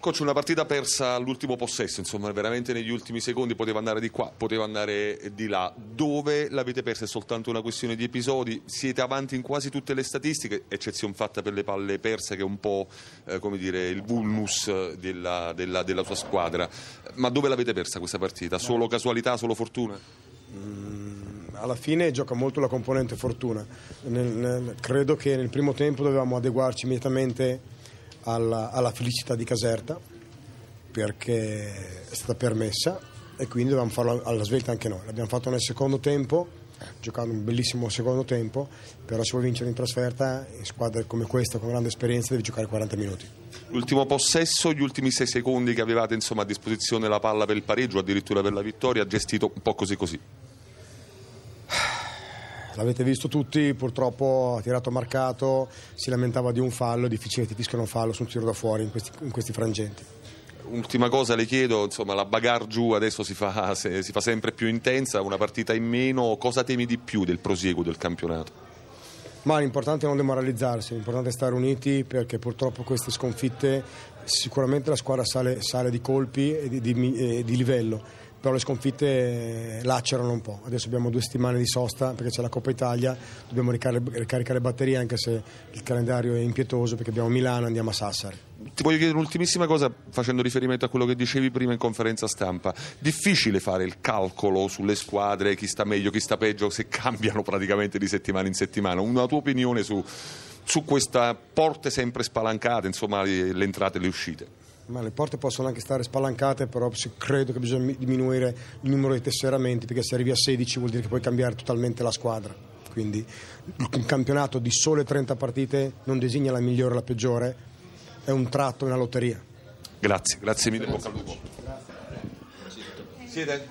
Coach, una partita persa all'ultimo possesso, insomma, veramente negli ultimi secondi poteva andare di qua, poteva andare di là. Dove l'avete persa è soltanto una questione di episodi, siete avanti in quasi tutte le statistiche, eccezione fatta per le palle perse che è un po' eh, come dire, il vulnus della, della, della sua squadra. Ma dove l'avete persa questa partita? Solo casualità, solo fortuna? Mm, alla fine gioca molto la componente fortuna. Nel, nel, credo che nel primo tempo dovevamo adeguarci immediatamente alla, alla felicità di Caserta perché è stata permessa e quindi dovevamo farlo alla svelta anche noi. L'abbiamo fatto nel secondo tempo, giocando un bellissimo secondo tempo, però se vuoi vincere in trasferta in squadre come questa, con grande esperienza, devi giocare 40 minuti. L'ultimo possesso, gli ultimi 6 secondi che avevate insomma, a disposizione la palla per il pareggio, addirittura per la vittoria, gestito un po' così così. L'avete visto tutti, purtroppo ha tirato marcato, si lamentava di un fallo, è difficile che ti fiscano un fallo su un tiro da fuori in questi, in questi frangenti. Ultima cosa le chiedo, insomma, la bagarre giù adesso si fa, si fa sempre più intensa, una partita in meno, cosa temi di più del prosieguo del campionato? Ma l'importante è non demoralizzarsi, l'importante è stare uniti perché purtroppo queste sconfitte sicuramente la squadra sale, sale di colpi e di, di, di livello però le sconfitte lacerano un po'. Adesso abbiamo due settimane di sosta perché c'è la Coppa Italia, dobbiamo ricaricare, batterie anche se il calendario è impietoso perché abbiamo Milano e andiamo a Sassari. Ti voglio chiedere un'ultimissima cosa facendo riferimento a quello che dicevi prima in conferenza stampa. Difficile fare il calcolo sulle squadre, chi sta meglio, chi sta peggio, se cambiano praticamente di settimana in settimana. Una tua opinione su, su queste porte sempre spalancate, insomma le entrate e le uscite? Ma le porte possono anche stare spalancate, però credo che bisogna diminuire il numero di tesseramenti perché se arrivi a 16 vuol dire che puoi cambiare totalmente la squadra. Quindi un campionato di sole 30 partite non designa la migliore o la peggiore, è un tratto, è una lotteria. Grazie, grazie mille, bocca al lupo. Siete?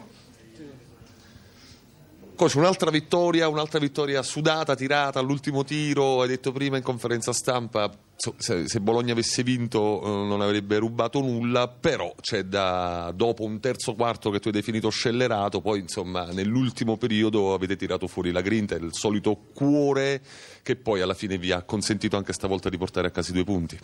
Coach, un'altra vittoria, un'altra vittoria sudata, tirata all'ultimo tiro, hai detto prima in conferenza stampa, se Bologna avesse vinto eh, non avrebbe rubato nulla, però c'è da, dopo un terzo quarto che tu hai definito scellerato, poi insomma nell'ultimo periodo avete tirato fuori la grinta, il solito cuore che poi alla fine vi ha consentito anche stavolta di portare a casa i due punti.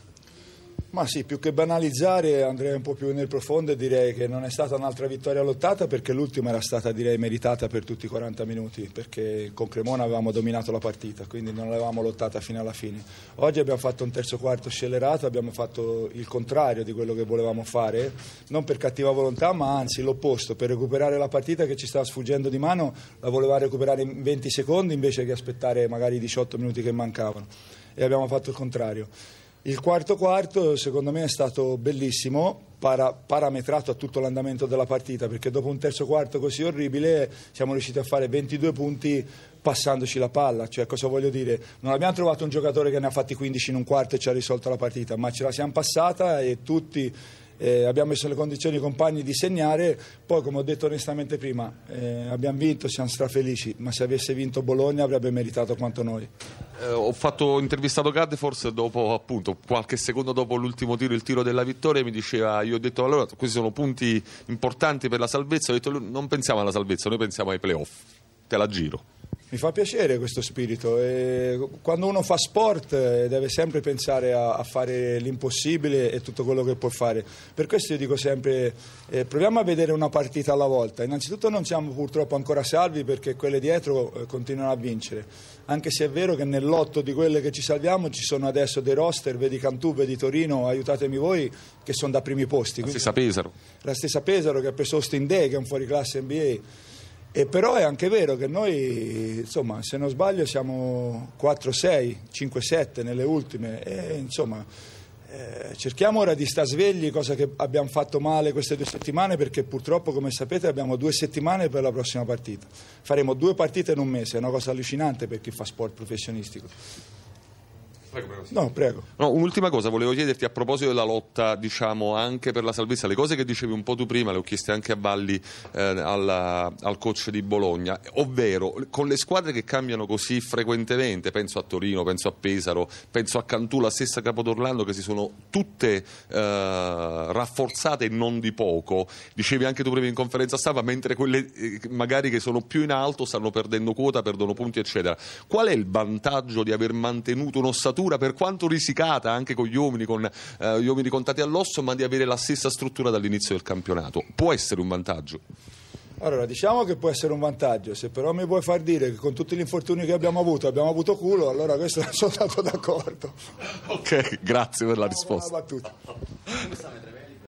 Ma sì, più che banalizzare andrei un po' più nel profondo e direi che non è stata un'altra vittoria lottata perché l'ultima era stata direi meritata per tutti i 40 minuti perché con Cremona avevamo dominato la partita, quindi non l'avevamo lottata fino alla fine. Oggi abbiamo fatto un terzo quarto scellerato, abbiamo fatto il contrario di quello che volevamo fare, non per cattiva volontà ma anzi l'opposto, per recuperare la partita che ci stava sfuggendo di mano la voleva recuperare in 20 secondi invece che aspettare magari i 18 minuti che mancavano e abbiamo fatto il contrario. Il quarto quarto secondo me è stato bellissimo, para, parametrato a tutto l'andamento della partita, perché dopo un terzo quarto così orribile siamo riusciti a fare 22 punti passandoci la palla. Cioè, cosa voglio dire? Non abbiamo trovato un giocatore che ne ha fatti 15 in un quarto e ci ha risolto la partita, ma ce la siamo passata e tutti eh, abbiamo messo le condizioni ai compagni di segnare, poi come ho detto onestamente prima eh, abbiamo vinto, siamo strafelici, ma se avesse vinto Bologna avrebbe meritato quanto noi. Eh, ho fatto intervistato Gadde forse dopo appunto qualche secondo dopo l'ultimo tiro, il tiro della vittoria, mi diceva, io ho detto allora questi sono punti importanti per la salvezza, ho detto non pensiamo alla salvezza, noi pensiamo ai playoff, te la giro. Mi fa piacere questo spirito e quando uno fa sport eh, deve sempre pensare a, a, fare l'impossibile e tutto quello che può fare. Per questo io dico sempre eh, proviamo a vedere una partita alla volta. Innanzitutto non siamo purtroppo ancora salvi perché quelle dietro eh, continuano a vincere, anche se è vero che nel lotto di quelle che ci salviamo ci sono adesso dei roster, vedi Cantù, vedi Torino, aiutatemi voi, che sono da primi posti. La stessa Pesaro. La stessa Pesaro che ha preso Austin Day che è un fuoriclasse NBA. E però è anche vero che noi, insomma, se non sbaglio, siamo 4-6, 5-7 nelle ultime. E, insomma, eh, cerchiamo ora di stare svegli, cosa che abbiamo fatto male queste due settimane, perché purtroppo, come sapete, abbiamo due settimane per la prossima partita. Faremo due partite in un mese, è una cosa allucinante per chi fa sport professionistico. Prego, prego. No, prego. No, un'ultima cosa, volevo chiederti a proposito della lotta, diciamo, anche per la salvezza, le cose che dicevi un po' tu prima, le ho chieste anche a Valli eh, alla, al coach di Bologna, ovvero con le squadre che cambiano così frequentemente, penso a Torino, penso a Pesaro, penso a Cantù, la stessa Capodorlando, che si sono tutte eh, rafforzate e non di poco, dicevi anche tu prima in conferenza stampa, mentre quelle eh, magari che sono più in alto stanno perdendo quota, perdono punti, eccetera. Qual è il vantaggio di aver mantenuto un'ossatura? Struttura, per quanto risicata anche con gli uomini, con eh, gli uomini contati all'osso, ma di avere la stessa struttura dall'inizio del campionato. Può essere un vantaggio? Allora, diciamo che può essere un vantaggio, se però mi vuoi far dire che con tutti gli infortuni che abbiamo avuto abbiamo avuto culo, allora questo sono stato d'accordo. Ok, grazie per la risposta. Buona battuta.